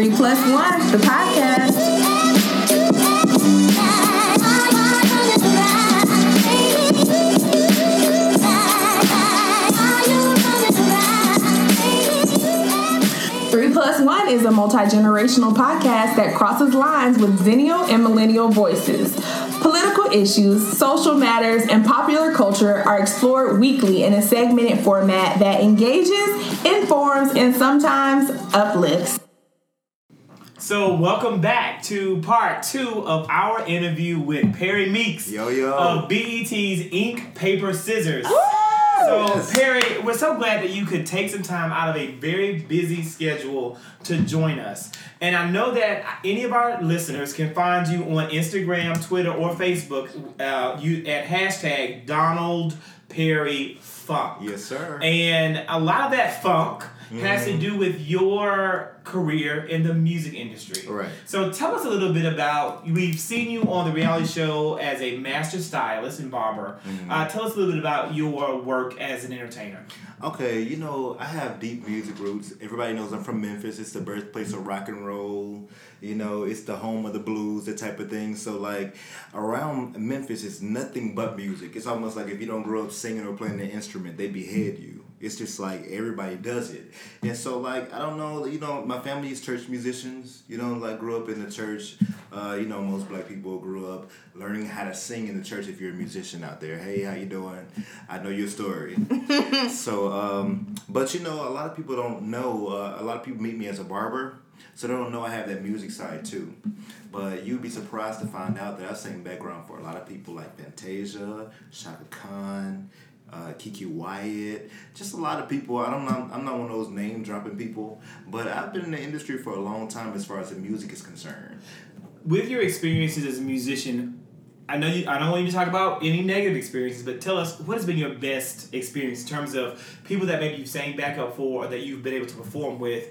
3 Plus 1, the podcast. Three Plus One is a multi generational podcast that crosses lines with Zennial and Millennial voices. Political issues, social matters, and popular culture are explored weekly in a segmented format that engages, informs, and sometimes uplifts. So, welcome back to part two of our interview with Perry Meeks Yo, yo. of BET's Ink, Paper, Scissors. So, Yes. Perry, we're so glad that you could take some time out of a very busy schedule to join us. And I know that any of our listeners can find you on Instagram, Twitter, or Facebook uh, you at hashtag Donald Perry Funk. Yes, sir. And a lot of that funk has to do with your career in the music industry. Right. So tell us a little bit about. We've seen you on the reality show as a master stylist and barber. Uh, tell us a little bit about your work as an entertainer. Okay, you know, I have deep music roots. Everybody knows I'm from Memphis. It's the birthplace of rock and roll. You know, it's the home of the blues, that type of thing. So, like, around Memphis, it's nothing but music. It's almost like if you don't grow up singing or playing an instrument, they behead you. It's just like everybody does it. And so, like, I don't know, you know, my family is church musicians. You know, like, grew up in the church. Uh, you know, most black people grew up learning how to sing in the church if you're a musician out there. Hey, how you doing? I know your story. So, um, but you know, a lot of people don't know. Uh, a lot of people meet me as a barber, so they don't know I have that music side too. But you'd be surprised to find out that I sing background for a lot of people like Fantasia, Chaka Khan, uh, Keke Wyatt, just a lot of people. I don't know. I'm not one of those name dropping people, but I've been in the industry for a long time as far as the music is concerned. With your experiences as a musician, I know you. I don't want you to talk about any negative experiences, but tell us what has been your best experience in terms of people that maybe you've sang backup for or that you've been able to perform with.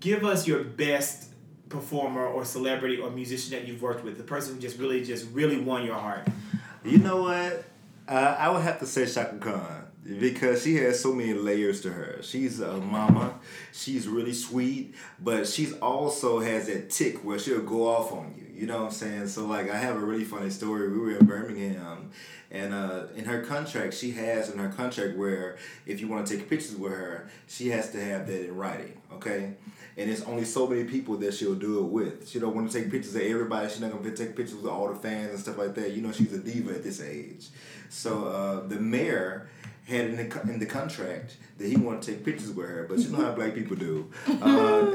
Give us your best performer or celebrity or musician that you've worked with, the person who just really, just really won your heart. You know what? Uh, I would have to say Chaka Khan because she has so many layers to her. She's a mama. She's really sweet, but she's also has that tick where she'll go off on you. You know what I'm saying? So like, I have a really funny story. We were in Birmingham, and uh, in her contract, she has in her contract where if you want to take pictures with her, she has to have that in writing. Okay. And it's only so many people that she'll do it with. She don't want to take pictures of everybody. She's not gonna take pictures with all the fans and stuff like that. You know, she's a diva at this age. So uh, the mayor had in the, in the contract that he wanted to take pictures with her, but you know how black people do. Uh,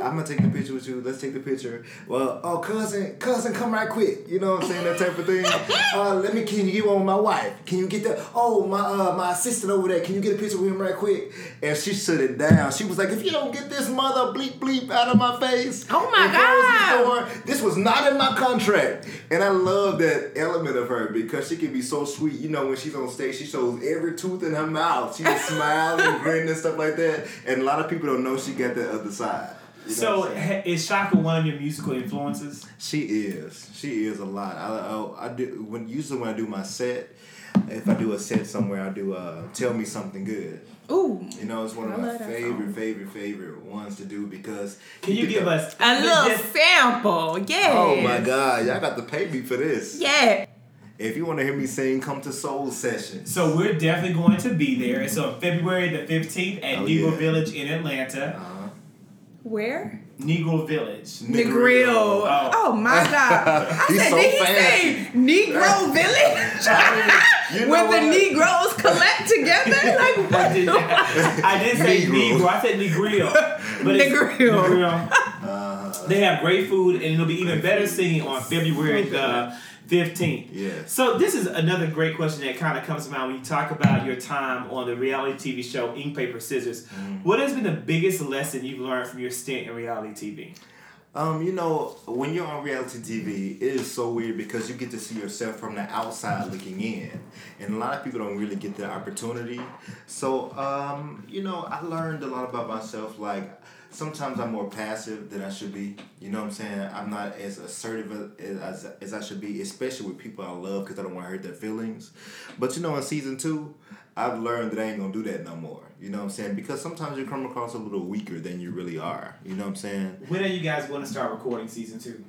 I'm gonna take the picture with you. Let's take the picture. Well, oh cousin, cousin, come right quick. You know what I'm saying? That type of thing. Uh, let me. Can you get one with my wife? Can you get that? Oh, my uh, my assistant over there. Can you get a picture with him right quick? And she shut it down. She was like, if you don't get this mother bleep bleep out of my face, Oh my and close this God. this was not in my contract. And I love that element of her because she can be so sweet. You know, when she's on stage, she shows every tooth in her mouth. She just smiles and grin and stuff like that. And a lot of people don't know she got that other side. You know So what I'm saying? ha- is Chaka one of your musical influences? she is. She is a lot. I, I, I do when usually when I do my set, if I do a set somewhere, I do uh tell me something good. Ooh, You know, it's one of I my favorite, favorite, favorite ones to do because. Can you get give the- us a little just- sample. Yeah. Oh my God, y'all got to pay me for this. Yeah. If you want to hear me sing, come to Soul Session. So we're definitely going to be there. It's on February the fifteenth at Oh, Negro yeah. Village in Atlanta. Uh-huh. Where? Negro Village. The grill. Oh. Oh, my God. I He's said, so did he say Negro Village? You know Where the? Negroes collect together? Like, I did, I did say Negro. Negro. I said Negril. But it's Negril. Negril. Uh, They have great food, and it'll be even better singing on February the 15th. Yes. So this is another great question that kind of comes to mind when you talk about your time on the reality TV show Ink Paper Scissors. Mm-hmm. What has been the biggest lesson you've learned from your stint in reality TV? Um, you know, when you're on reality TV, it is so weird because you get to see yourself from the outside looking in. And a lot of people don't really get that opportunity. So, um, you know, I learned a lot about myself. Like, sometimes I'm more passive than I should be. You know what I'm saying? I'm not as assertive as, as I should be, especially with people I love because I don't want to hurt their feelings. But you know, in season two, I've learned that I ain't gonna do that no more. You know what I'm saying? Because sometimes you come across a little weaker than you really are. You know what I'm saying? When are you guys going to start recording season two?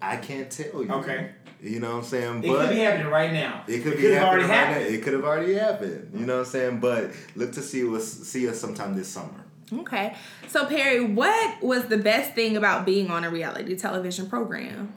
I can't tell you. Okay. You know what I'm saying? It but could be happening right now. It could, it be could have happening already right happened. now. It could have already happened. You know what I'm saying? But look to see us see us sometime this summer. Okay. So Perry, what was the best thing about being on a reality television program?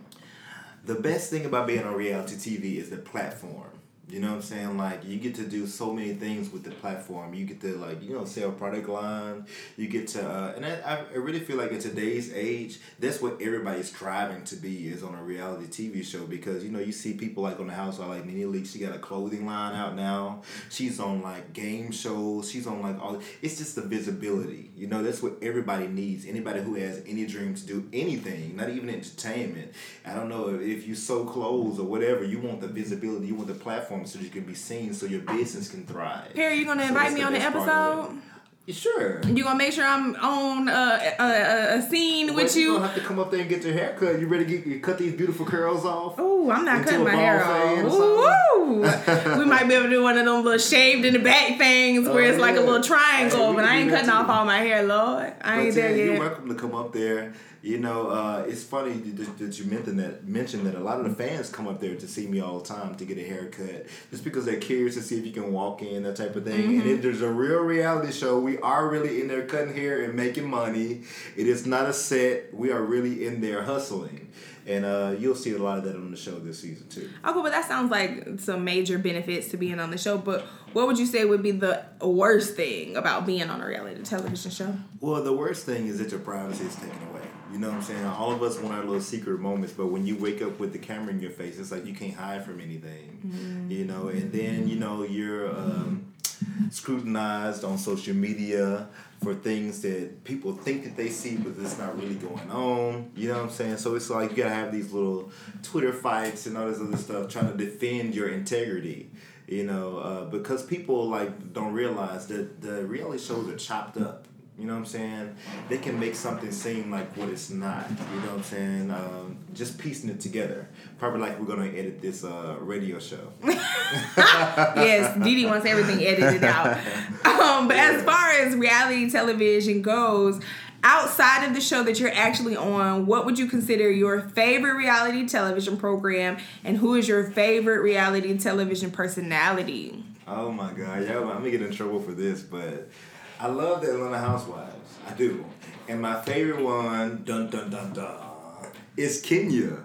The best thing about being on reality TV is the platform. You know what I'm saying? Like you get to do so many things with the platform. You get to like you know sell product line. You get to uh, and I, I really feel like in today's age, that's what everybody's striving to be is on a reality TV show because you know you see people like on the Housewives like Nene Leakes. She got a clothing line out now. She's on like game shows. She's on like all. It's just the visibility. You know that's what everybody needs. Anybody who has any dream to do anything, not even entertainment. I don't know if you sew clothes or whatever. You want the visibility. You want the platform so you can be seen, so your business can thrive. Perry, you gonna So invite me on the best part of episode? Sure. You gonna make sure I'm on uh, a, a, a scene Well, with you you? gonna have to come up there and get your hair cut. You ready to get you cut these beautiful curls off? Ooh, I'm not cutting my hair off. Ooh, we might be able to do one of them little shaved in the back things where Oh, it's like a little triangle, Hey, but I ain't cutting off all my hair, Lord. I ain't But there yet. you're welcome to come up there. You know, uh, it's funny that, that you mentioned that mentioned that a lot of the fans come up there to see me all the time to get a haircut, just because they're curious to see if you can walk in that type of thing. Mm-hmm. And if there's a real reality show, we are really in there cutting hair and making money. It is not a set. We are really in there hustling, and uh, you'll see a lot of that on the show this season too. Okay, but that sounds like some major benefits to being on the show. But what would you say would be the worst thing about being on a reality television show? Well, the worst thing is that your privacy is taken away. You know what I'm saying? All of us want our little secret moments, but when you wake up with the camera in your face, it's like you can't hide from anything. You know, and then you know you're um, scrutinized on social media for things that people think that they see, but it's not really going on. You know what I'm saying? So it's like you gotta have these little Twitter fights and all this other stuff trying to defend your integrity. You know, uh, because people like don't realize that the reality shows are chopped up. You know what I'm saying? They can make something seem like what it's not. You know what I'm saying? Um, just piecing it together. Probably like we're gonna edit this uh, radio show. yes, Didi wants everything edited out. Um, but as far as reality television goes, outside of the show that you're actually on, what would you consider your favorite reality television program, and who is your favorite reality television personality? Oh my god, yeah, I'm gonna get in trouble for this, but I love the Atlanta Housewives. I do. And my favorite one, dun dun dun dun, is Kenya.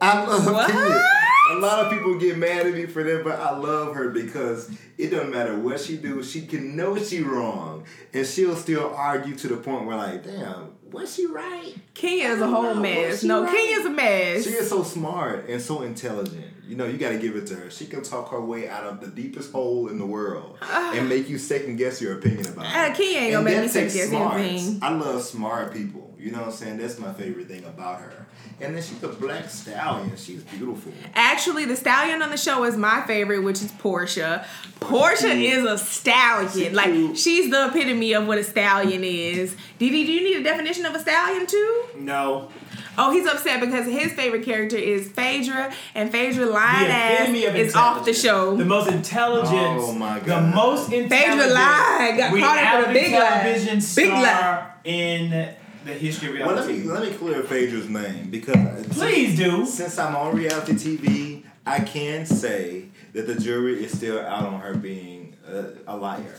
I love What? Kenya. A lot of people get mad at me for that, but I love her because it doesn't matter what she do, she can know she wrong, and she'll still argue to the point where like, damn, was she right? Kenya is a whole know. mess. No, right. Kenya's a mess. She is so smart and so intelligent. You know, you got to give it to her. She can talk her way out of the deepest hole in the world and make you second guess your opinion about it. Uh, it. Kenya ain't gonna make that me second takes guess smarts. anything. I love smart people. You know what I'm saying? That's my favorite thing about her. And then she's a black stallion. She's beautiful. Actually, the stallion on the show is my favorite, which is Porsha. Porsha is a stallion. She like cute. she's the epitome of what a stallion is. Didi, do you need a definition of a stallion too? No. Oh, he's upset because his favorite character is Phaedra, and Phaedra lying The ass of is off the show. The most intelligent. Oh, my The most intelligent. Phaedra lied, got caught up with a big lie. television Big lie. in the history of Well, let reality. me let me clear Phaedra's name because Please do. Since I'm on reality TV, I can say that the jury is still out on her being a, a liar.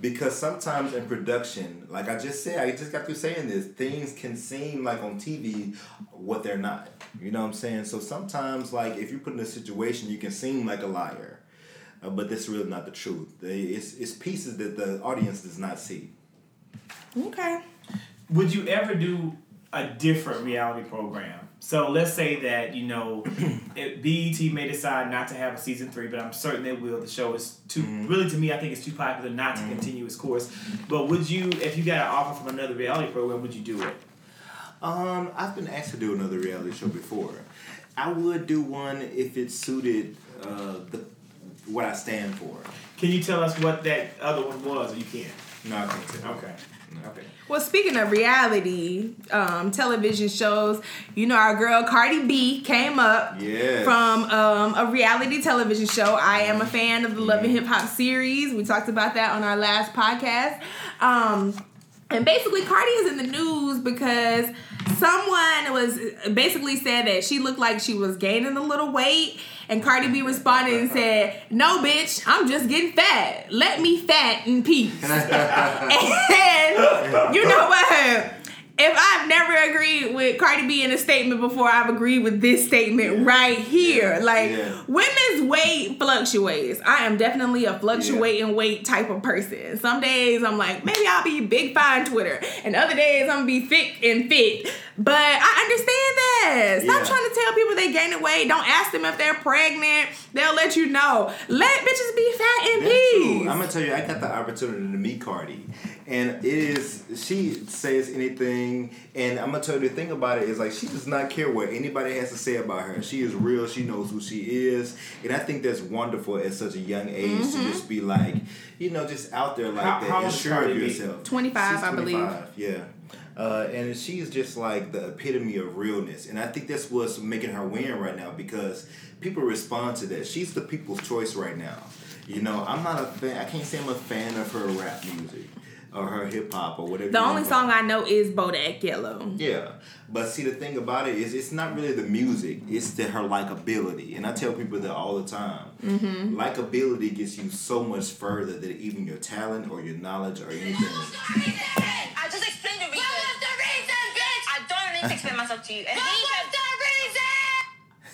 Because sometimes in production, like I just said, I just got through saying this, things can seem like on TV what they're not. You know what I'm saying? So sometimes, like, if you're put in a situation, you can seem like a liar. Uh, but that's really not the truth. They, it's, it's pieces that the audience does not see. Okay. Would you ever do a different reality program? So let's say that you know, it, BET may decide not to have a season three, but I'm certain they will. The show is too really to me. I think it's too popular not to continue its course. But would you, if you got an offer from another reality program, would you do it? Um, I've been asked to do another reality show before. I would do one if it suited uh, the what I stand for. Can you tell us what that other one was? Or you can't. No, I can't. Okay. Okay. Well, speaking of reality um, television shows, you know our girl Cardi B came up Yes. from um, a reality television show. I am a fan of the Love and Hip Hop series. We talked about that on our last podcast. Um, and basically, Cardi is in the news because someone was basically said that she looked like she was gaining a little weight. And Cardi B responded and said, No, bitch, I'm just getting fat. Let me fat in peace. And you know what? If I've never agreed with Cardi B in a statement before, I've agreed with this statement right here. Like Yeah. women's weight fluctuates. I am definitely a fluctuating weight type of person. Some days I'm like, maybe I'll be big fine Twitter, and other days I'm gonna be thick and fit. But I understand that. Stop Yeah. trying to tell people they gaining weight. Don't ask them if they're pregnant. They'll let you know. Let bitches be fat in That's peace. true. I'm gonna tell you, I got the opportunity to meet Cardi, and it is she says anything, and I'm gonna tell you the thing about it is like she does not care what anybody has to say about her. She is real. She knows who she is, and I think that's wonderful at such a young age Mm-hmm. to just be like, you know, just out there like How- that how and old is sure of yourself. 25, She's I believe. Yeah. Uh, and she's just like the epitome of realness, and I think that's what's making her win right now because people respond to that. She's the people's choice right now. You know, I'm not a fan. I can't say I'm a fan of her rap music or her hip hop or whatever. The only song I know is Bodak Yellow. yeah, but see the thing about it is it's not really the music; it's the her likability, and I tell people that all the time. Mm-hmm. Likability gets you so much further than even your talent or your knowledge or anything. I just explained the reason. What was the reason, bitch? I don't need to explain myself to you.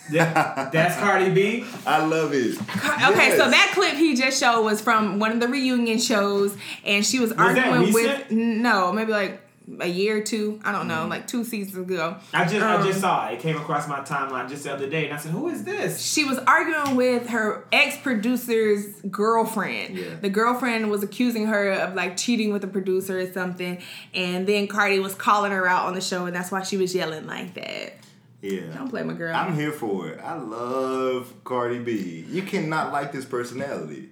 And what was the reason? That, that's Cardi B. I love it. Okay, so that clip he just showed was from one of the reunion shows, and she was, that arguing with no, maybe like a year or two. I don't Mm-hmm. know, like two seasons ago. I just I Um, just saw it. It came across my timeline just the other day, and I said, "Who is this?" She was arguing with her ex producer's girlfriend. Yeah. The girlfriend was accusing her of like cheating with the producer or something, and then Cardi was calling her out on the show, and that's why she was yelling like that. Yeah. Don't play my girl. I'm here for it. I love Cardi B. You cannot like this personality.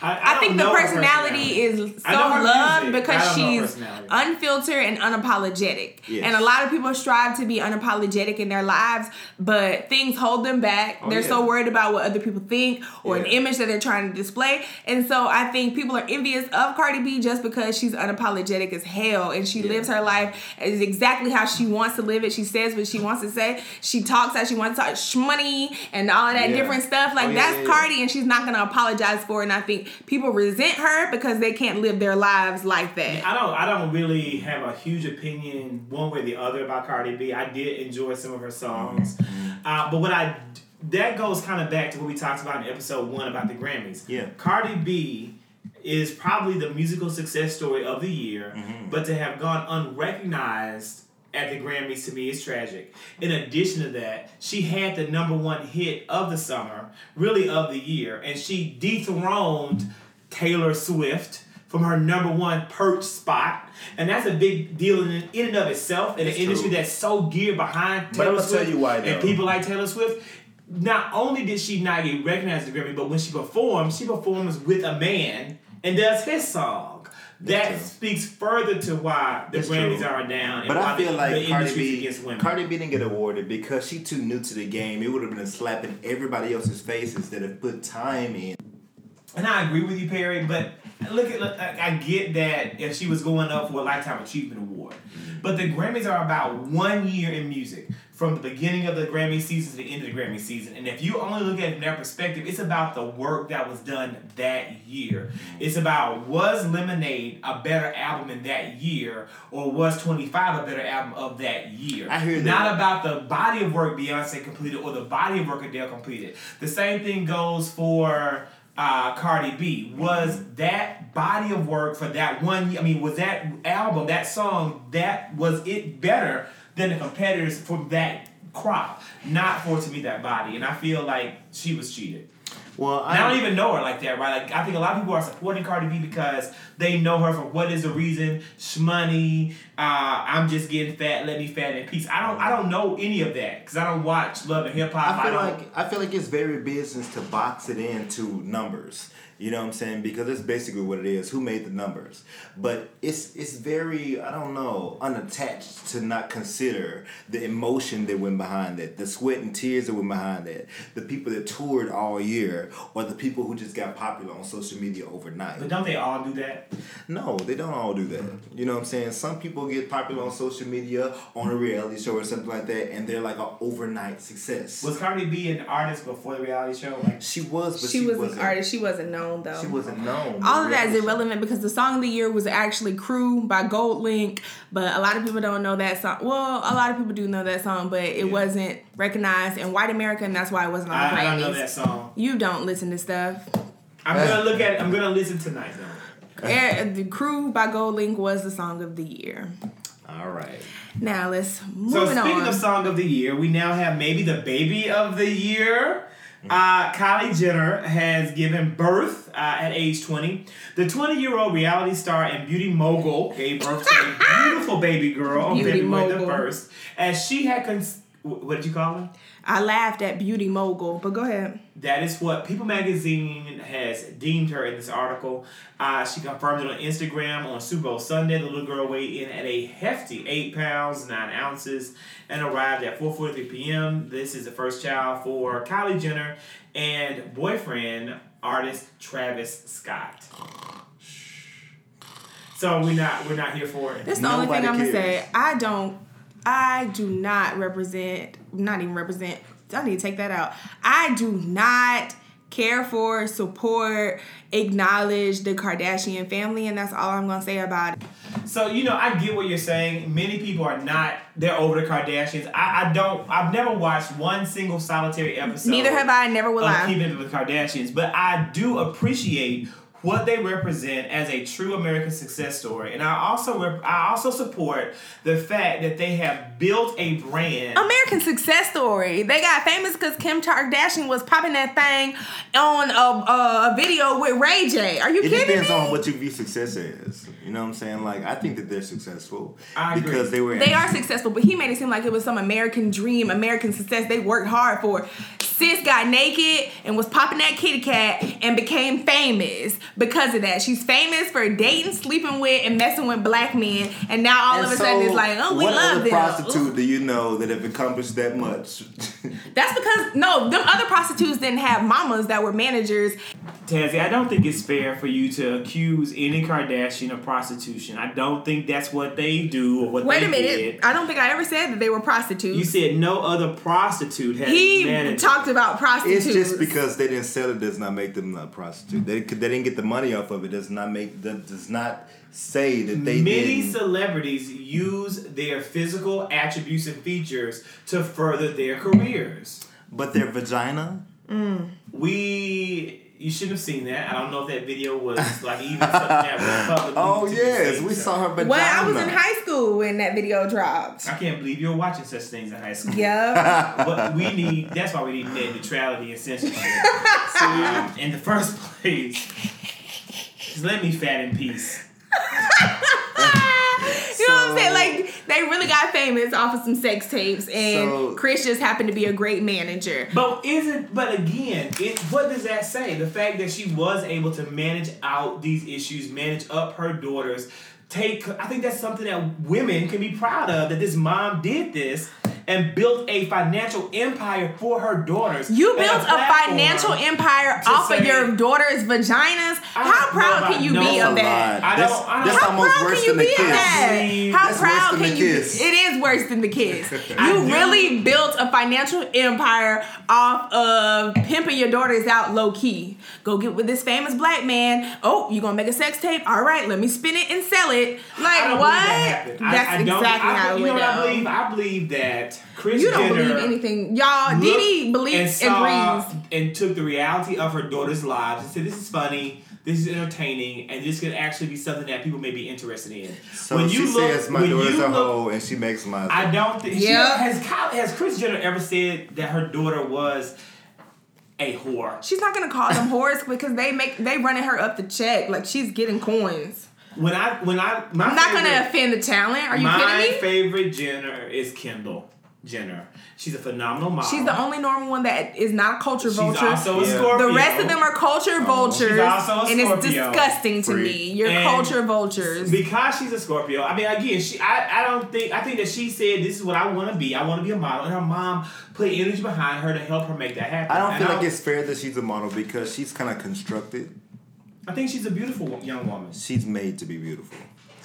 I, I think the her personality is so I loved because I don't know her she's unfiltered and unapologetic. Yes. And a lot of people strive to be unapologetic in their lives, but things hold them back. Oh, they're yeah. so worried about what other people think or an image that they're trying to display. And so I think people are envious of Cardi B just because she's unapologetic as hell and she Yeah. lives her life as exactly how she wants to live it. She says what she wants to say. She talks how she wants to talk, shmoney and all of that Yeah. different stuff. Oh, like Oh, yeah, that's yeah, yeah. Cardi and she's not gonna apologize for it. And I think people resent her because they can't live their lives like that. I don't. I don't really have a huge opinion one way or the other about Cardi B. I did enjoy some of her songs, Mm-hmm. uh, but what I that goes kind of back to what we talked about in episode one about the Grammys. Yeah. Cardi B is probably the musical success story of the year, Mm-hmm. but to have gone unrecognized at the Grammys to me is tragic. In addition to that, she had the number one hit of the summer, really of the year, and she dethroned Taylor Swift from her number one perch spot. And that's a big deal in, in and of itself in It's an industry that's so geared behind Taylor tell Swift you why, and people like Taylor Swift. Not only did she not get recognized at the Grammy, but when she performs, she performs with a man and does his song. That speaks further to why the That's Grammys true. are down and But why I feel the, like the Cardi B. Cardi B didn't get awarded because she too new to the game. It would have been a slap in everybody else's faces that have put time in. And I agree with you, Perry. But look at, look, I I get that if she was going up for a lifetime achievement award, mm-hmm. but the Grammys are about one year in music, from the beginning of the Grammy season to the end of the Grammy season. And if you only look at it from that perspective, it's about the work that was done that year. It's about was Lemonade a better album in that year, or was Twenty Five a better album of that year? I hear that. Not about the body of work Beyonce completed or the body of work Adele completed. The same thing goes for uh, Cardi B. Was that body of work for that one? I mean, was that album, that song, that was it better than the competitors for that crop? Not for it to be that body, and I feel like she was cheated. Well, I I don't even know her like that, right? Like I think a lot of people are supporting Cardi B because they know her for what is the reason, shmoney, uh, I'm just getting fat, let me fat in peace. I don't I don't know any of that because I don't watch Love and Hip Hop. I feel don't. like I feel like it's very business to box it into numbers. You know what I'm saying? Because that's basically what it is. Who made the numbers? But it's it's very I don't know unattached to not consider the emotion that went behind that, the sweat and tears that went behind that, the people that toured all year, or the people who just got popular on social media overnight. but don't they all do that? No, they don't all do that. You know what I'm saying? Some people get popular on social media, on a reality show or something like that, and they're like an overnight success. Was Cardi B an artist before the reality show? Like, she was, but she, she, was wasn't, an artist. She wasn't known though. She wasn't known. All of that is irrelevant because the song of the year was actually "Crew" by GoldLink, but a lot of people don't know that song. Well, a lot of people do know that song, but it Yeah. wasn't recognized in white America, and that's why it wasn't on the I, I don't know that song. You don't listen to stuff. I'm gonna look at it. I'm gonna listen tonight though. Eh, the "Crew" by GoldLink was the song of the year. All right. Now let's move on. So moving speaking of song of the year, we now have maybe the baby of the year. Uh, Kylie Jenner has given birth uh, at age 20. The 20 year old reality star and beauty mogul gave birth to a beautiful baby girl on February the 1st. As she had. Cons- what did you call her? I laughed at Beauty Mogul, but go ahead. That is what People Magazine has deemed her in this article. Uh, she confirmed it on Instagram on Super Bowl Sunday. The little girl weighed in at a hefty 8 pounds, 9 ounces, and arrived at 4.43 p.m. This is the first child for Kylie Jenner and boyfriend, artist Travis Scott. So we're not we're not here for it. That's the only thing Nobody I'm gonna say. I don't. I do not represent. Not even represent. I need to take that out. I do not care for, support, acknowledge the Kardashian family, and that's all I'm gonna say about it. So you know, I get what you're saying. Many people are not. They're over the Kardashians. I, I don't. I've never watched one single solitary episode. Neither have I. Never will of I. Keeping Up with the Kardashians, but I do appreciate what they represent as a true American success story, and I also rep- I also support the fact that they have built a brand. American success story. They got famous because Kim Kardashian was popping that thing on a, a video with Ray J. Are you It kidding depends on what you view success as. You know what I'm saying? Like I think that they're successful I agree. because they were. They are successful, but he made it seem like it was some American dream, American success they worked hard for. Sis got naked and was popping that kitty cat and became famous because of that. She's famous for dating, sleeping with, and messing with black men, and now all And of a so, sudden it's like, oh, we what love other them. prostitute do you know that have accomplished that much? That's because no, them other prostitutes didn't have mamas that were managers. Tazzy, I don't think it's fair for you to accuse any Kardashian of prostitution. I don't think that's what they do or what they do. Wait they a minute, did. I don't think I ever said that they were prostitutes. You said no other prostitute has he managed. talked about prostitutes. it's just because they didn't sell it does not make them a prostitute. They they didn't get the money off of it. Does not make that does not say that they Many didn't. celebrities use their physical attributes and features to further their careers. But their vagina. Mm. We, you shouldn't have seen that. I don't know if that video was like even something that was public. Oh yes, we saw her vagina. Well, I was in high school when that video dropped. I can't believe you're watching such things in high school. Yeah. But we need. That's why we need net neutrality and censorship. so, in the first place, just let me fat in peace. you know what I'm saying? So- Like they really got famous off of some sex tapes, and So- Kris just happened to be a great manager. But isn't? But again, it. What does that say? The fact that she was able to manage out these issues, manage up her daughters, take. I think that's something that women can be proud of. That this mom did this and built a financial empire for her daughters. You built a platform. financial empire to off of your daughter's vaginas. How proud can you be of a that? I That's, don't- I don't- that's How almost proud worse can you than the be of kiss. that? How That's proud can you? kiss. It is worse than the kiss. I You really built a financial empire off of pimping your daughters out low key. Go get with this famous black man. Oh, you gonna make a sex tape? All right, let me spin it and sell it. Like I don't what? that happened. I- That's I don't- exactly I, how You know what I believe? I believe that Kris You don't Jenner believe anything, y'all. looked Diddy and believes saw agrees. and took the reality of her daughter's lives and said, "This is funny." This is entertaining, and this could actually be something that people may be interested in. So she says my when daughter's a look- hoe and she makes my. I don't think. Yeah. She, has Kyle, has Kris Jenner ever said that her daughter was a whore. She's not gonna call them whores because they make they running her up the check like she's getting coins. When I when I my I'm not favorite, gonna offend the talent. Are you kidding me? My favorite Jenner is Kendall Jenner. She's a phenomenal model. She's the only normal one that is not a culture She's vulture. also a Yeah. Scorpio. the rest of them are culture oh, vultures, She's also a and it's Scorpio. disgusting to Freak. me. You're And culture vultures. because she's a Scorpio. I mean, again, she I, I don't think I think that she said this is what I want to be. I want to be a model, and her mom put energy behind her to help her make that happen. I don't And feel like it's fair that she's a model because she's kind of constructed. I think she's a beautiful young woman. She's made to be beautiful.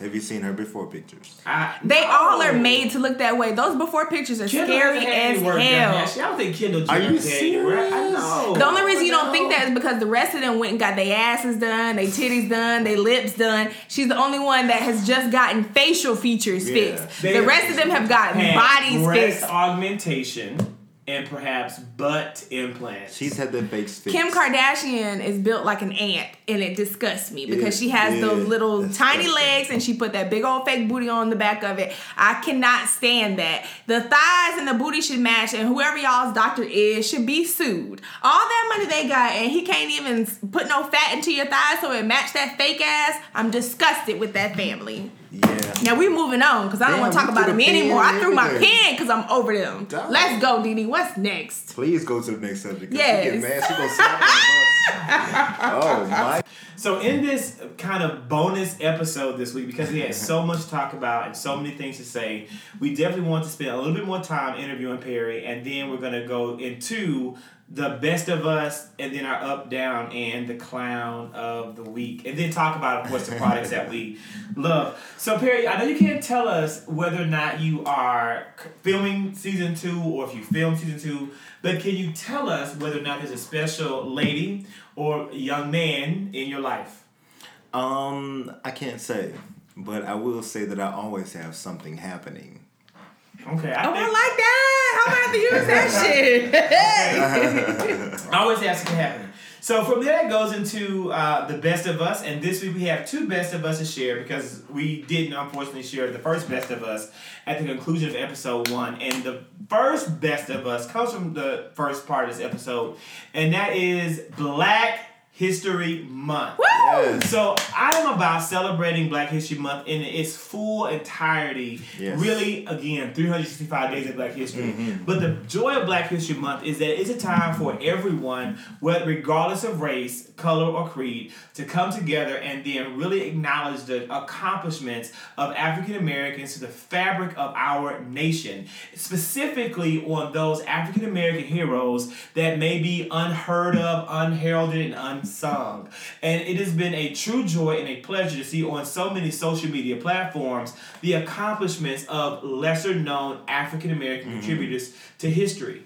Have you seen her before pictures? I, They no. all are made to look that way. Those before pictures are Kendall scary as any work done, hell. man. She- I don't think Kendall Are you had any work. I serious? know. The only reason you don't think that is because the rest of them went and got their asses done, their titties done, their lips done. She's the only one that has just gotten facial features Yeah. fixed. They- the rest of them have gotten had bodies breast fixed. augmentation and perhaps butt implants. She's had the fake fixed. Kim Kardashian is built like an ant, and it disgusts me because Yeah, she has yeah, those little tiny disgusting. legs and she put that big old fake booty on the back of it. I cannot stand that. The thighs and the booty should match, and whoever y'all's doctor is should be sued. All that money they got, and he can't even put no fat into your thighs so it match that fake ass. I'm disgusted with that family. Yeah. Now we moving on because I don't want to talk about them anymore. I threw my pen because I'm over them. Dog. Let's go, Didi. What's next? Please go to the next subject. Yes. She get mad. She gonna slap on. Oh my. So in this kind of bonus episode this week, because we had so much to talk about and so many things to say, we definitely want to spend a little bit more time interviewing Perry, and then we're gonna go into the best of us, and then our up, down, and the clown of the week, and then talk about, of course, the products that we love. So Perry, I know you can't tell us whether or not you are filming season two or if you filmed season two, but can you tell us whether or not there's a special lady or young man in your life? Um, I can't say, but I will say that I always have something happening. Okay, I Oh, think I like that. I'm gonna have to use that shit. I always have something happening. So from there it goes into uh, the best of us, and this week we have two best of us to share because we didn't unfortunately share the first best of us at the conclusion of episode one, and the first best of us comes from the first part of this episode, and that is Black History Month. Yes. So I am about celebrating Black History Month in its full entirety. Yes. Really, again, 365 days of Black History. Mm-hmm. But the joy of Black History Month is that it's a time for everyone, whether regardless of race, color, or creed, to come together and then really acknowledge the accomplishments of African Americans to the fabric of our nation, specifically on those African American heroes that may be unheard of, unheralded, and unsung. And it has been a true joy and a pleasure to see on so many social media platforms the accomplishments of lesser known African American contributors to history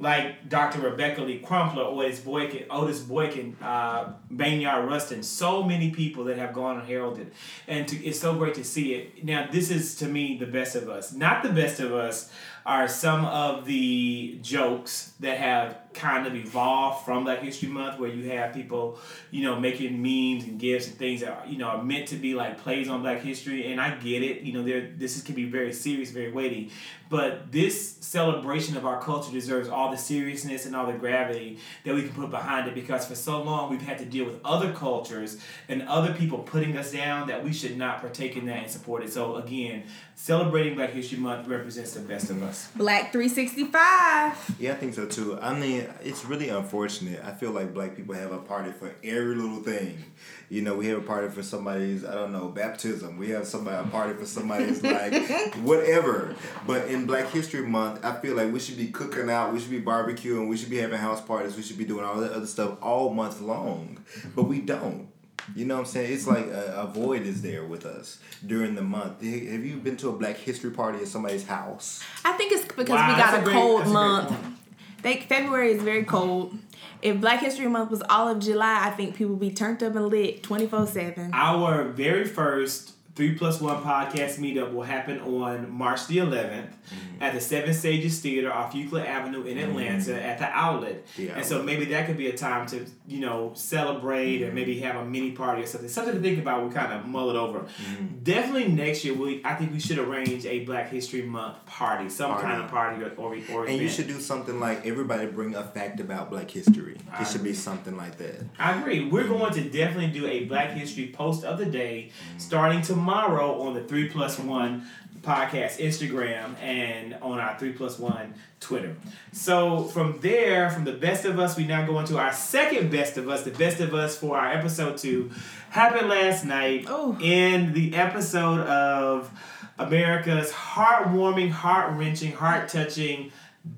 like Dr. Rebecca Lee Crumpler, Otis Boykin, Otis Boykin, uh, Rustin, so many people that have gone unheralded, and to, it's so great to see it. Now, this is to me the best of us. Not the best of us are some of the jokes that have kind of evolved from Black History Month, where you have people, you know, making memes and gifts and things that are, you know are meant to be like plays on Black history. And I get it, you know, there this is, can be very serious, very weighty, but this celebration of our culture deserves all the seriousness and all the gravity that we can put behind it because for so long we've had to deal with other cultures and other people putting us down that we should not partake in that and support it. So again, celebrating Black History Month represents the best of us. Black 365. Yeah, I think so too. I mean, it's really unfortunate. I feel like black people have a party for every little thing. You know, we have a party for somebody's, I don't know, baptism. We have somebody a party for somebody's like whatever. But in Black History Month, I feel like we should be cooking out, we should be barbecuing, we should be having house parties, we should be doing all that other stuff all month long. But we don't. You know what I'm saying? It's like a, a void is there with us during the month. Have you been to a Black History party at somebody's house? I think it's because Wow, we got a a great- cold that's a great month. They, February is very cold. If Black History Month was all of July, I think people would be turned up and lit 24 7. Our very first Three Plus One podcast meetup will happen on March the 11th Mm-hmm. at the Seven Stages Theater off Euclid Avenue in Atlanta at the Outlet. The And so maybe that could be a time to you know celebrate Mm-hmm. and maybe have a mini party or something. Something to think about. We kind of mull it over. Mm-hmm. Definitely next year, we I think we should arrange a Black History Month party, some Party. kind of party or or, or And you should do something like everybody bring a fact about Black history. I It should be something like that. I agree. We're going to definitely do a Black History post of the day starting tomorrow on the Three Plus One podcast Instagram and on our Three Plus One Twitter. So from there, from the best of us, we now go into our second best of us. The best of us for our episode two happened last night Oh. in the episode of America's heartwarming, heart wrenching, heart touching.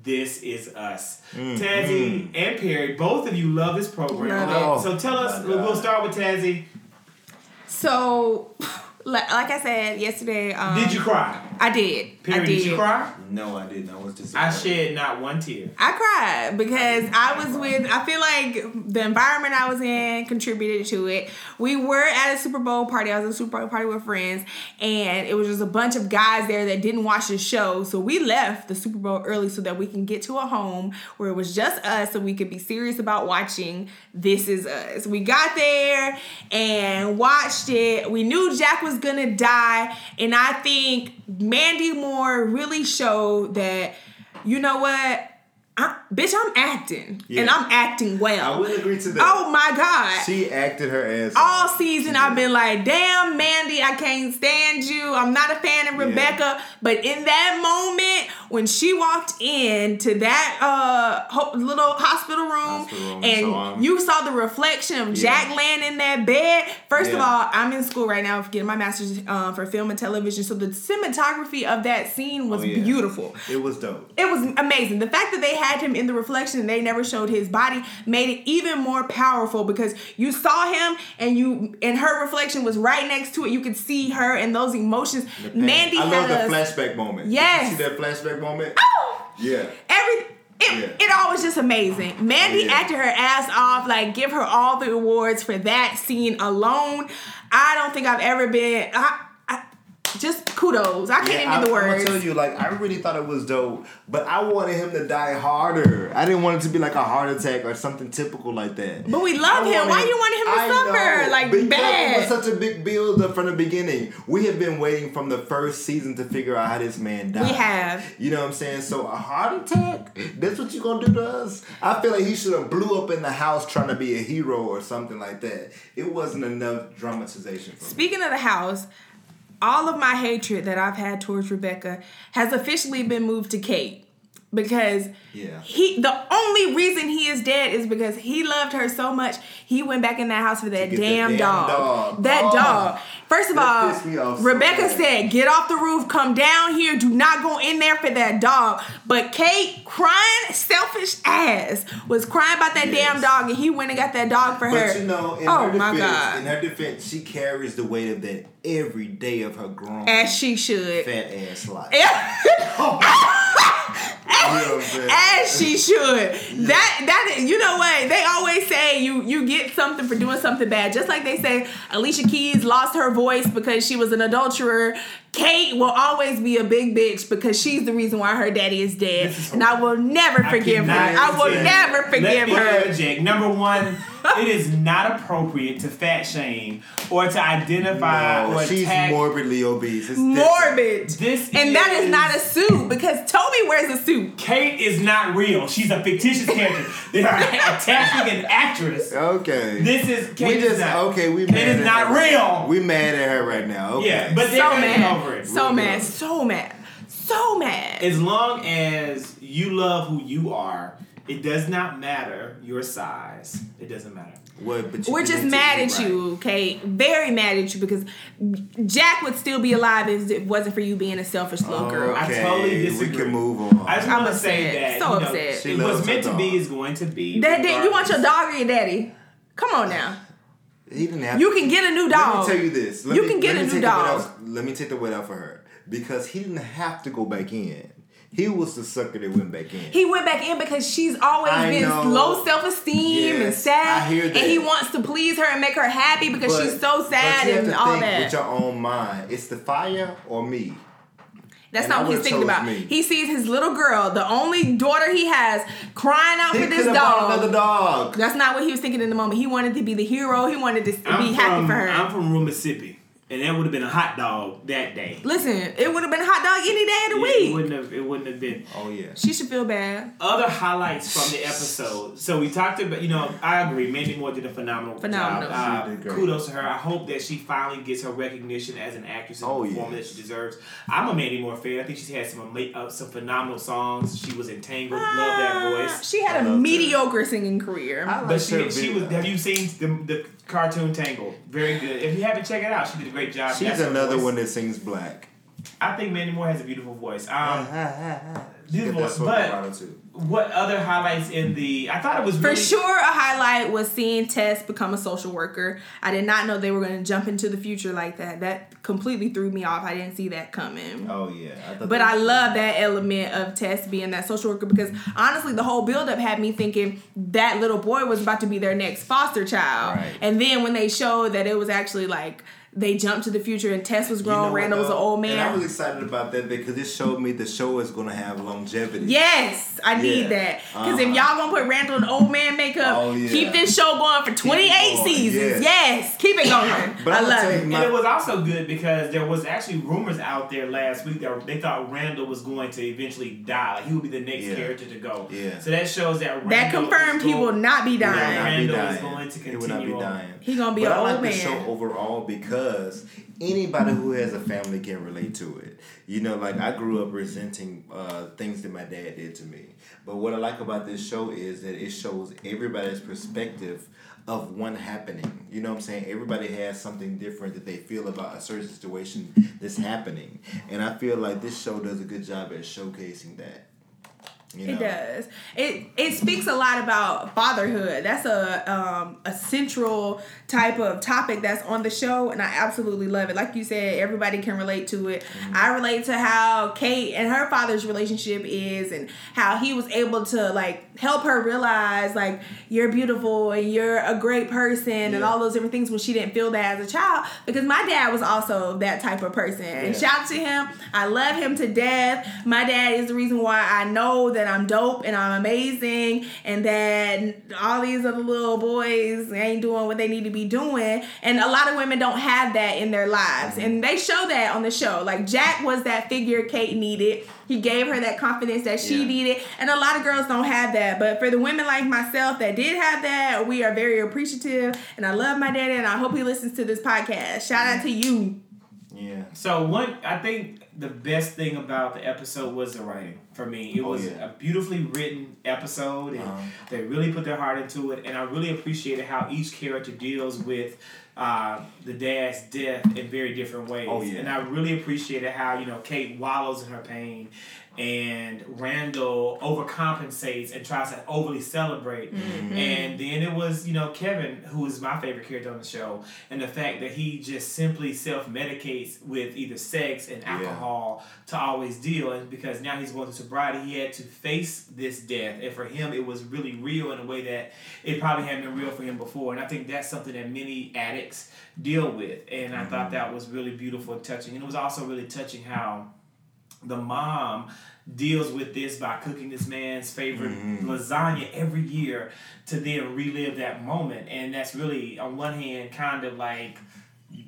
This is us. Mm, Tazzy mm. and Perry, both of you love this program. Love. So tell us, Oh, we'll we'll start with Tazzy. So, like, like I said yesterday, um, Did you cry? I did. Perry, I did. did. you cry? No, I didn't. I was disappointed. I shed not one tear. I cried because I was with. I feel like the environment I was in contributed to it. We were at a Super Bowl party. I was at a Super Bowl party with friends, and it was just a bunch of guys there that didn't watch the show. So we left the Super Bowl early so that we can get to a home where it was just us, so we could be serious about watching This Is Us. We got there and watched it. We knew Jack was gonna die, and I think Mandy Moore really showed that. You know what? I, bitch, I'm acting, and I'm acting well. I would agree to that. Oh my god! She acted her ass All off. season I've been like, damn, Mandy, I can't stand you. I'm not a fan of Yeah. Rebecca. But in that moment, when she walked in to that uh ho- little hospital room, Hospital room, and so, um, you saw the reflection of Yeah. Jack laying in that bed. First of all, I'm in school right now getting my master's uh, for film and television. So the cinematography of that scene was Oh, yeah. beautiful. It was dope. It was amazing. The fact that they had him in the reflection and they never showed his body made it even more powerful because you saw him and you and her reflection was right next to it. You could see her and those emotions. Mandy I love the flashback moment. Yes. You see that flashback moment? Oh! Yeah. Every it, Yeah. it all was just amazing. Mandy Oh, yeah. acted her ass off. Like give her all the awards for that scene alone. I don't think I've ever been. I just kudos. I can't Yeah, even I, the words. I'm gonna tell you, like, I really thought it was dope, but I wanted him to die harder. I didn't want it to be like a heart attack or something typical like that. But we love him. Why you wanted him to I suffer? know, Like, bad. It was such a big build up from the beginning. We have been waiting from the first season to figure out how this man died. We have. You know what I'm saying? So a heart attack? That's what you gonna do to us? I feel like he should have blew up in the house trying to be a hero or something like that. It wasn't enough dramatization for me. Speaking of the house, all of my hatred that I've had towards Rebecca has officially been moved to Kate because Yeah. he the only reason he is dead is because he loved her so much he went back in that house for that damn, damn dog. dog. That Oh, dog. First of that all, off so Rebecca said, "Get off the roof, come down here. Do not go in there for that dog." But Kate, crying selfish ass, was crying about that Yes. damn dog, and he went and got that dog for her. But you know, in oh her my defense, god, in her defense, she carries the weight of that every day of her grown as she should. fat ass life. Oh as, You know what I'm saying? as she should. That that you know what they always say you you get something for doing something bad. Just like they say Alicia Keys lost her voice because she was an adulterer. Kate will always be a big bitch because she's the reason why her daddy is dead, is and I will never forgive her. I will never forgive Let her. interject. Number one, it is not appropriate to fat shame or to identify No, or she's attack. morbidly obese. It's different. Morbid. This and that is is- not a suit because Toby wears a suit. Kate is not real. She's a fictitious character. They are attacking an actress. Okay. This is Kate we is just not, okay. We Kate mad is at not her. real. We mad at her right now. Okay. Yeah, but they're So gonna mad. Over it. So mad. good. So mad. So mad. As long as you love who you are, it does not matter your size. It doesn't matter. what? But you We're just mad at right. you, okay? Very mad at you because Jack would still be alive if it wasn't for you being a selfish little girl. I totally totally We can move on. I just I'm want to say upset. that So you know, upset. She it loves was meant her to be is going to be. That, that, you want your dog or your daddy? Come on now. He didn't have. You can get a new dog. Let me tell you this. Let You me, can get a new take the weight dog. off- let me take the weight off for her because he didn't have to go back in. He was the sucker that went back in. He went back in because she's always I been know. low self esteem and sad, I hear and he wants to please her and make her happy because But- she's so sad but you have and to all think that. With your own mind, it's the fire or me. That's and not what he's thinking about. me. He sees his little girl, the only daughter he has, crying out He for this could have dog. another dog. That's not what he was thinking in the moment. He wanted to be the hero. He wanted to I'm be happy for her. I'm from Mississippi, and that would have been a hot dog that day. Listen, it would have been a hot dog any day of the Yeah, it week. wouldn't have. It wouldn't have been. Oh yeah. She should feel bad. Other highlights from the episode. So we talked about, you know, I agree. Mandy Moore did a phenomenal, Phenomenal. job. Uh, kudos to her. I hope that she finally gets her recognition as an actress and Oh, performer yes. that she deserves. I'm a Mandy Moore fan. I think she's had some ama- uh, some phenomenal songs. She was entangled. Love that Ah, voice. She had I a love that. mediocre singing career. I But she, she was. Have you seen the, the cartoon Tangled? Very good. If you haven't, check it out. She did a great job. She's That's another one that sings black. I think Mandy Moore has a beautiful voice. Um, She beautiful, that soul but what other highlights in the? I thought it was For sure, a highlight was seeing Tess become a social worker. I did not know they were going to jump into the future like that. That completely threw me off. I didn't see that coming. Oh yeah. I But I love that element of Tess being that social worker because honestly, the whole buildup had me thinking that little boy was about to be their next foster child. Right. And then when they showed that it was actually like they jumped to the future and Tess was You grown, know what, Randall was an though? old And I was man. excited about that because it showed me the show is going to have longevity. Yes, I need that. Because if Uh-huh. y'all gonna put Randall in old man makeup, Oh, yeah. keep this show going for 28 going, seasons. yes. Yes, keep it going. But I I'ma love it. my- And it was also good because there was actually rumors out there last week that they thought Randall was going to eventually die. Like he would be the next Yeah. character to go. Yeah. So that shows that That confirmed is he will not be He would dying. not be Randall is going to continue. He would not be dying. He gonna be but an I like old the show overall because anybody who has a family can relate to it. You know, like I grew up resenting uh, things that my dad did to me. But what I like about this show is that it shows everybody's perspective of one happening. You know what I'm saying? Everybody has something different that they feel about a certain situation that's happening. And I feel like this show does a good job at showcasing that. You know? It does. It it speaks a lot about fatherhood. That's a um a central type of topic that's on the show, and I absolutely love it. Like you said, everybody can relate to it. Mm-hmm. I relate to how Kate and her father's relationship is, and how he was able to like help her realize like you're beautiful and you're a great person, and all those different things when she didn't feel that as a child. Because my dad was also that type of person, and shout out to him. I love him to death. My dad is the reason why I know that I'm dope and I'm amazing and that all these other little boys ain't doing what they need to be doing. And a lot of women don't have that in their lives. Mm-hmm. And they show that on the show. Like Jack was that figure Kate needed. He gave her that confidence that she Yeah. needed. And a lot of girls don't have that. But for the women like myself that did have that, we are very appreciative. And I love my daddy and I hope he listens to this podcast. Shout out mm-hmm. to you. Yeah. So one, I think the best thing about the episode was the writing for me. It Oh, was yeah. a beautifully written episode, and Uh-huh. they really put their heart into it. And I really appreciated how each character deals with uh, the dad's death in very different ways. Oh, yeah. And I really appreciated how you know Kate wallows in her pain, and Randall overcompensates and tries to overly celebrate. Mm-hmm. And then it was, you know, Kevin, who is my favorite character on the show, and the fact that he just simply self medicates with either sex and Yeah. alcohol to always deal. And because now he's going through sobriety, he had to face this death. And for him, it was really real in a way that it probably hadn't been real for him before. And I think that's something that many addicts deal with. And I thought that was really beautiful and touching. And it was also really touching how the mom deals with this by cooking this man's favorite lasagna every year to then relive that moment. And that's really on one hand kind of like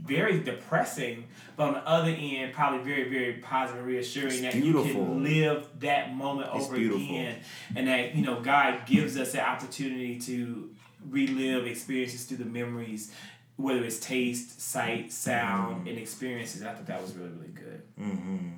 very depressing but on the other end probably very very positive and reassuring It's that you can live that moment It's over beautiful. again. And that you know god gives us the opportunity to relive experiences through the memories whether it's taste sight sound and experiences. I thought that was really really good. Hmm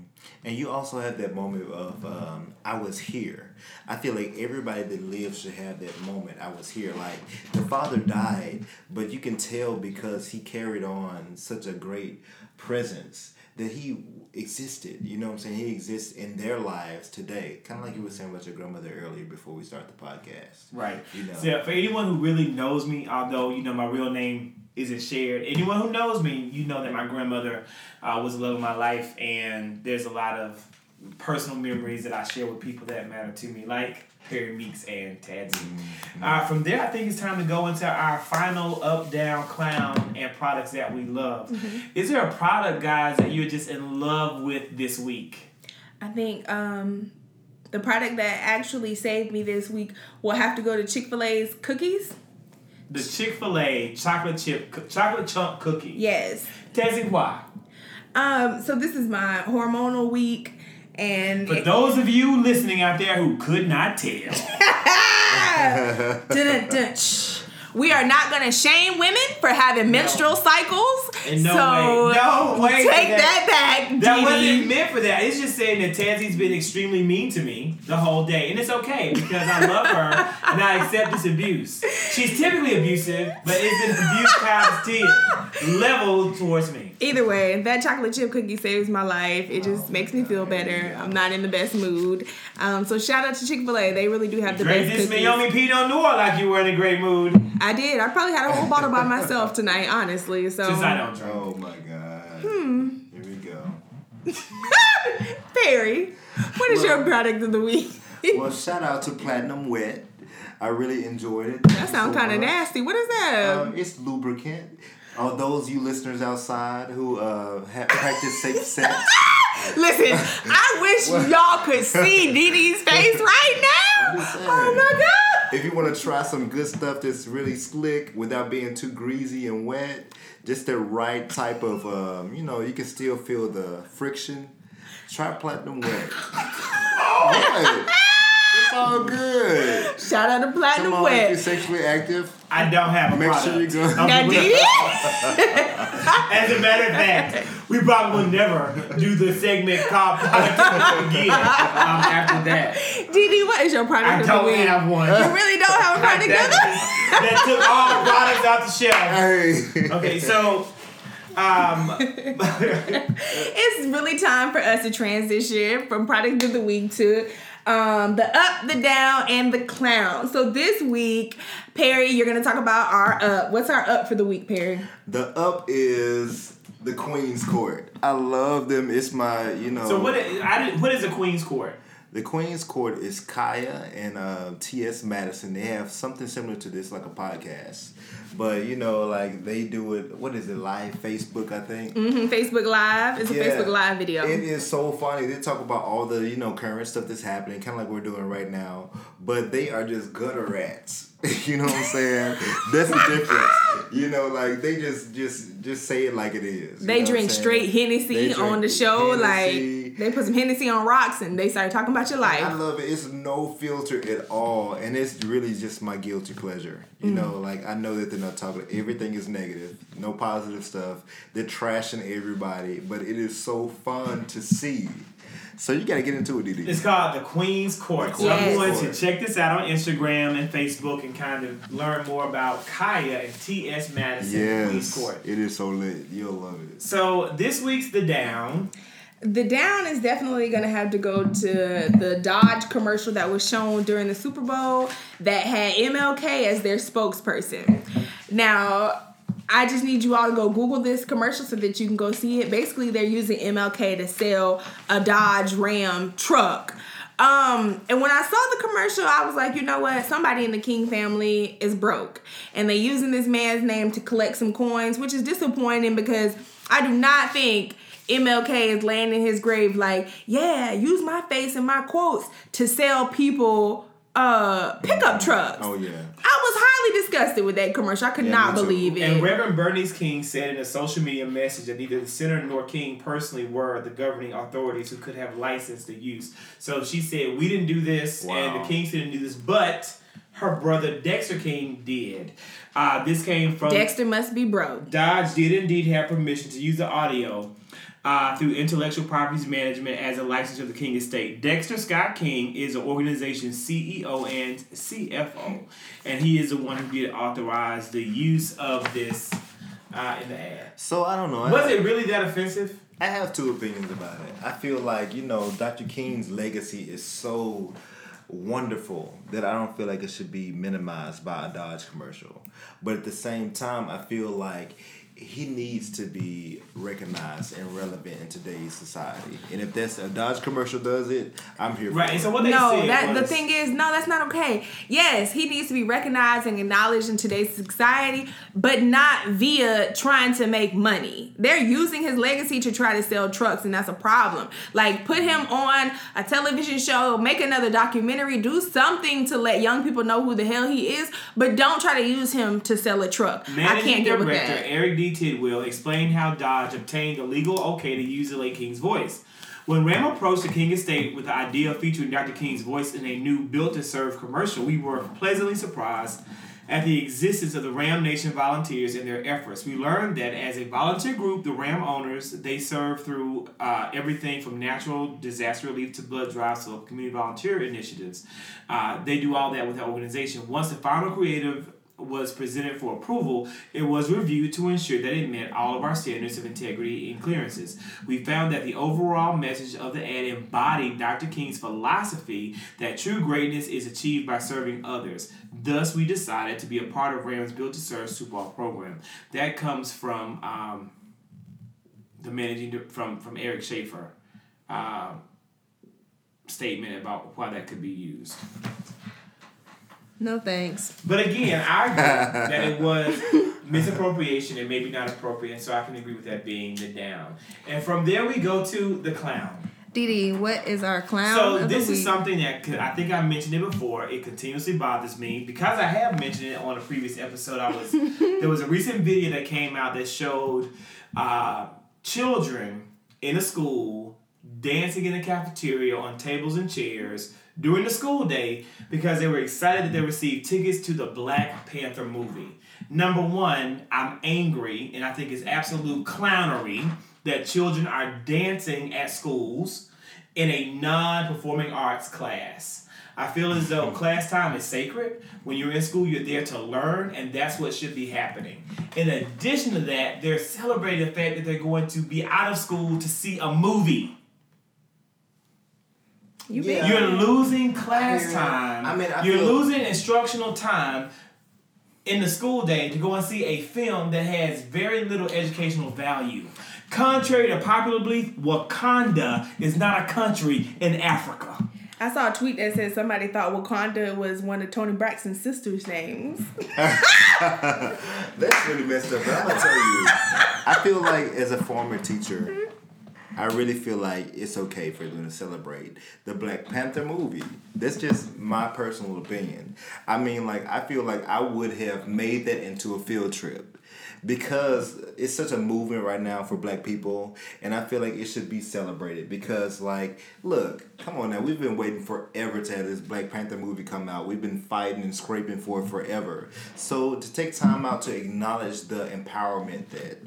And you also have that moment of mm-hmm. um, I was here. I feel like everybody that lives should have that moment. I was here. Like the father mm-hmm. died, but you can tell because he carried on such a great presence that he existed. You know what I'm saying? He exists in their lives today. Kind of like you were mm-hmm. saying about your grandmother earlier before we start the podcast. Right. You know. So for anyone who really knows me, although you know my real name isn't shared, anyone who knows me, you know that my grandmother uh, was the love of my life, and there's a lot of personal memories that I share with people that matter to me, like Perry Meeks and Tazzy. Uh, from there, I think it's time to go into our final up, down, clown, and products that we love. Is there a product, guys, that you're just in love with this week? I think um, the product that actually saved me this week will have to go to Chick Fil A's cookies. The Chick Fil A chocolate chip, chocolate chunk cookie. Yes. Tazzy, why? Um, so this is my hormonal week, and For those of you listening out there who could not tell, Dun, dun, shh. We are not going to shame women for having menstrual cycles. in no so way, no way, take that, back. That wasn't meant for that. It's just saying that Tazzy's been extremely mean to me the whole day, and it's okay because I love her and I accept this abuse. She's typically abusive, but it's an abuse times ten leveled towards me. Either way, that chocolate chip cookie saves my life. It just makes me feel better. I'm not in the best mood. Um, so shout out to Chick Fil A. They really do have the Drink best this cookies. Naomi Pinot Noir like you were in a great mood. I did. I probably had a whole bottle by myself tonight, honestly. So Since I don't drink. Oh my god. Hmm. Here we go. Perry, what is your product of the week? Well, shout out to Platinum Wet. I really enjoyed it. that sounds So kind of nasty. What is that? Um, it's lubricant. All those you listeners outside who uh, have practiced safe sex. Listen, I wish y'all could see Dee Dee's face right now. I'm just saying. Oh my god. If you want to try some good stuff that's really slick without being too greasy and wet, just the right type of, um, you know, you can still feel the friction. Try Platinum Wet. what? It's all good. Shout out to Come Platinum on, if you're sexually active, I don't have a make product. sure you go. I'm Now, with- Dee Dee? As a matter of fact, we probably will never do the segment called product again um, after that. Dee Dee, what is your product I of don't the week? have one. You really don't have a product of the that, that took all the products out the shelf. Hey. Okay, so um, it's really time for us to transition from product of the week to um, the up, the down, and the clown. So this week, Perry, you're gonna talk about our up. What's our up for the week, Perry? The up is the Queen's Court. I love them. It's my, you know. so what? Is, I did, what is a Queen's Court? The Queen's Court is Kaya and uh, T.S. Madison. They have something similar to this, like a podcast. But, you know, like they do it, what is it, live Facebook, I think? hmm Facebook Live. It's a Facebook Live video. It is so funny. They talk about all the, you know, current stuff that's happening, kind of like we're doing right now. But they are just gutter rats. you know what I'm saying? That's the difference. You know, like they just just just say it like it is. they drink straight Hennessy They drink on the show. Hennessy. Like they put some Hennessy on rocks and they start talking about your life. I love it. It's no filter at all, and it's really just my guilty pleasure. You Mm. know, like I know that they're not talking. Everything is negative, no positive stuff. They're trashing everybody, but it is so fun to see. So you got to get into it, Didi. It's called the Queen's Court. So Yes. I'm going to check this out on Instagram and Facebook and kind of learn more about Kaya and T.S. Madison Queen's Yes, Court. it is so lit. You'll love it. So this week's the down. The down is definitely going to have to go to the Dodge commercial that was shown during the Super Bowl that had MLK as their spokesperson. Now, I just need you all to go Google this commercial so that you can go see it. Basically, they're using MLK to sell a Dodge Ram truck. Um, and when I saw the commercial, I was like, you know what? Somebody in the King family is broke. And they using this man's name to collect some coins, which is disappointing because I do not think MLK is laying in his grave like, yeah, use my face and my quotes to sell people uh pickup trucks. Oh yeah. I was highly disgusted with that commercial. I could Yeah, not me too. believe it. And Reverend Bernice King said in a social media message that neither the senator nor King personally were the governing authorities who could have licensed the use. So she said, We didn't do this, and the Kings didn't do this, but her brother Dexter King did. Uh, this came from Dexter must be broke. Dodge did indeed have permission to use the audio uh, through intellectual properties management as a license of the King estate. Dexter Scott King is an organization CEO and CFO, and he is the one who did authorize the use of this uh, in the ad. So I don't know. Was it really that offensive? I have two opinions about it. I feel like, you know, Dr. King's legacy is so wonderful that I don't feel like it should be minimized by a Dodge commercial. But at the same time, I feel like he needs to be recognized and relevant in today's society. And if that's a Dodge commercial does it, I'm here. Right. For And it. so what they no, said that the thing is, no, that's not okay. Yes, he needs to be recognized and acknowledged in today's society, but not via trying to make money. They're using his legacy to try to sell trucks, and that's a problem. Like, put him on a television show, make another documentary, do something to let young people know who the hell he is, but don't try to use him to sell a truck. I can't get with director that. Eric D. Tidwell explained how Dodge obtained the legal okay to use the late King's voice. When Ram approached the King Estate with the idea of featuring Dr. King's voice in a new built to serve commercial, we were pleasantly surprised at the existence of the Ram Nation volunteers and their efforts. We learned that as a volunteer group, the Ram owners, they serve through uh, everything from natural disaster relief to blood drives to community volunteer initiatives. Uh, they do all that with the organization. Once the final creative was presented for approval, it was reviewed to ensure that it met all of our standards of integrity and clearances. We found that the overall message of the ad embodied Dr. King's philosophy that true greatness is achieved by serving others. Thus, we decided to be a part of Ram's Built to Serve Super Bowl program. That comes from um, the managing from from Eric Schaefer. Uh, statement about why that could be used. No thanks. But again, I agree that it was misappropriation and maybe not appropriate, so I can agree with that being the down. And from there we go to the clown. Didi, what is our clown? So of the this is something that could, I think I mentioned it before. It continuously bothers me because I have mentioned it on a previous episode. I was there was a recent video that came out that showed uh, children in a school dancing in the cafeteria on tables and chairs during the school day because they were excited that they received tickets to the Black Panther movie. Number one, I'm angry and I think it's absolute clownery that children are dancing at schools in a non-performing arts class. I feel as though class time is sacred. When you're in school, you're there to learn, and that's what should be happening. In addition to that, they're celebrating the fact that they're going to be out of school to see a movie. You Yeah. big- You're losing class I time. I mean, I you're feel- losing instructional time in the school day to go and see a film that has very little educational value. Contrary to popular belief, Wakanda is not a country in Africa. I saw a tweet that said somebody thought Wakanda was one of Toni Braxton's sister's names. That's really messed up. But I'm gonna tell you, I feel like as a former teacher, I really feel like it's okay for them to celebrate the Black Panther movie. That's just my personal opinion. I mean, like I feel like I would have made that into a field trip because it's such a movement right now for black people and i feel like it should be celebrated because like look come on now we've been waiting forever to have this black panther movie come out we've been fighting and scraping for it forever so to take time out to acknowledge the empowerment that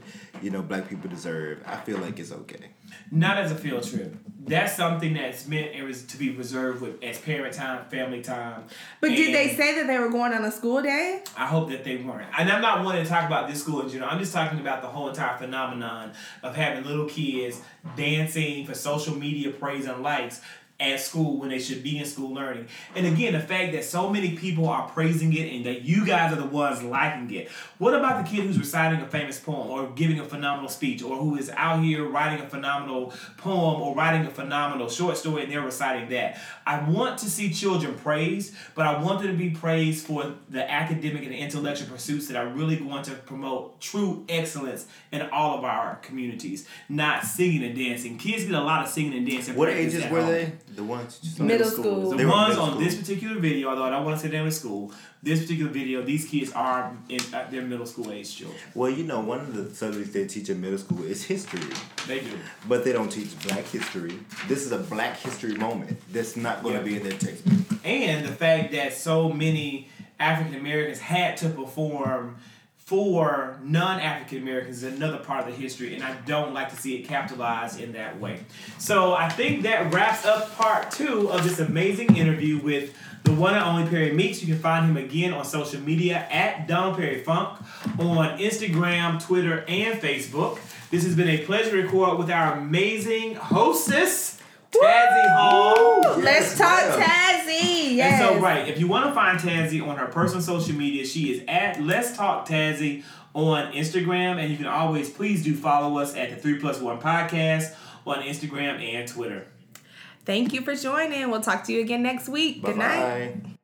you know black people deserve i feel like it's okay Not as a field trip. That's something that's meant it was to be reserved with as parent time, family time. But did they say that they were going on a school day? I hope that they weren't. And I'm not wanting to talk about this school in general. I'm just talking about the whole entire phenomenon of having little kids dancing for social media praise and likes at school when they should be in school learning. And again, the fact that so many people are praising it and that you guys are the ones liking it. What about the kid who's reciting a famous poem or giving a phenomenal speech or who is out here writing a phenomenal poem or writing a phenomenal short story and they're reciting that? I want to see children praised, but I want them to be praised for the academic and intellectual pursuits that are really going to promote true excellence in all of our communities, not singing and dancing. Kids get a lot of singing and dancing. what ages were home. they the ones you just Middle school. The They ones on school. this particular video, although I don't want to say they're in school, this particular video, these kids are in uh, their middle school age children. well you know one of the subjects they teach in middle school is history They do. but they don't teach black history this is a black history moment that's not going to Yeah. be in their textbook and the fact that so many African Americans had to perform for non-African Americans is another part of the history, and I don't like to see it capitalized in that way. So I think that wraps up part two of this amazing interview with the one and only Perry Meeks. You can find him again on social media at Donald Perry Funk on Instagram, Twitter, and Facebook. This has been a pleasure to record with our amazing hostess, Tazzy Hall. Let's Yes, talk ma'am. Tazzy. Yes. so So right, if you want to find Tazzy on her personal social media, she is at Let's Talk Tazzy on Instagram, and you can always please do follow us at the Three Plus One Podcast on Instagram and Twitter. Thank you for joining. We'll talk to you again next week. Good night. Bye-bye.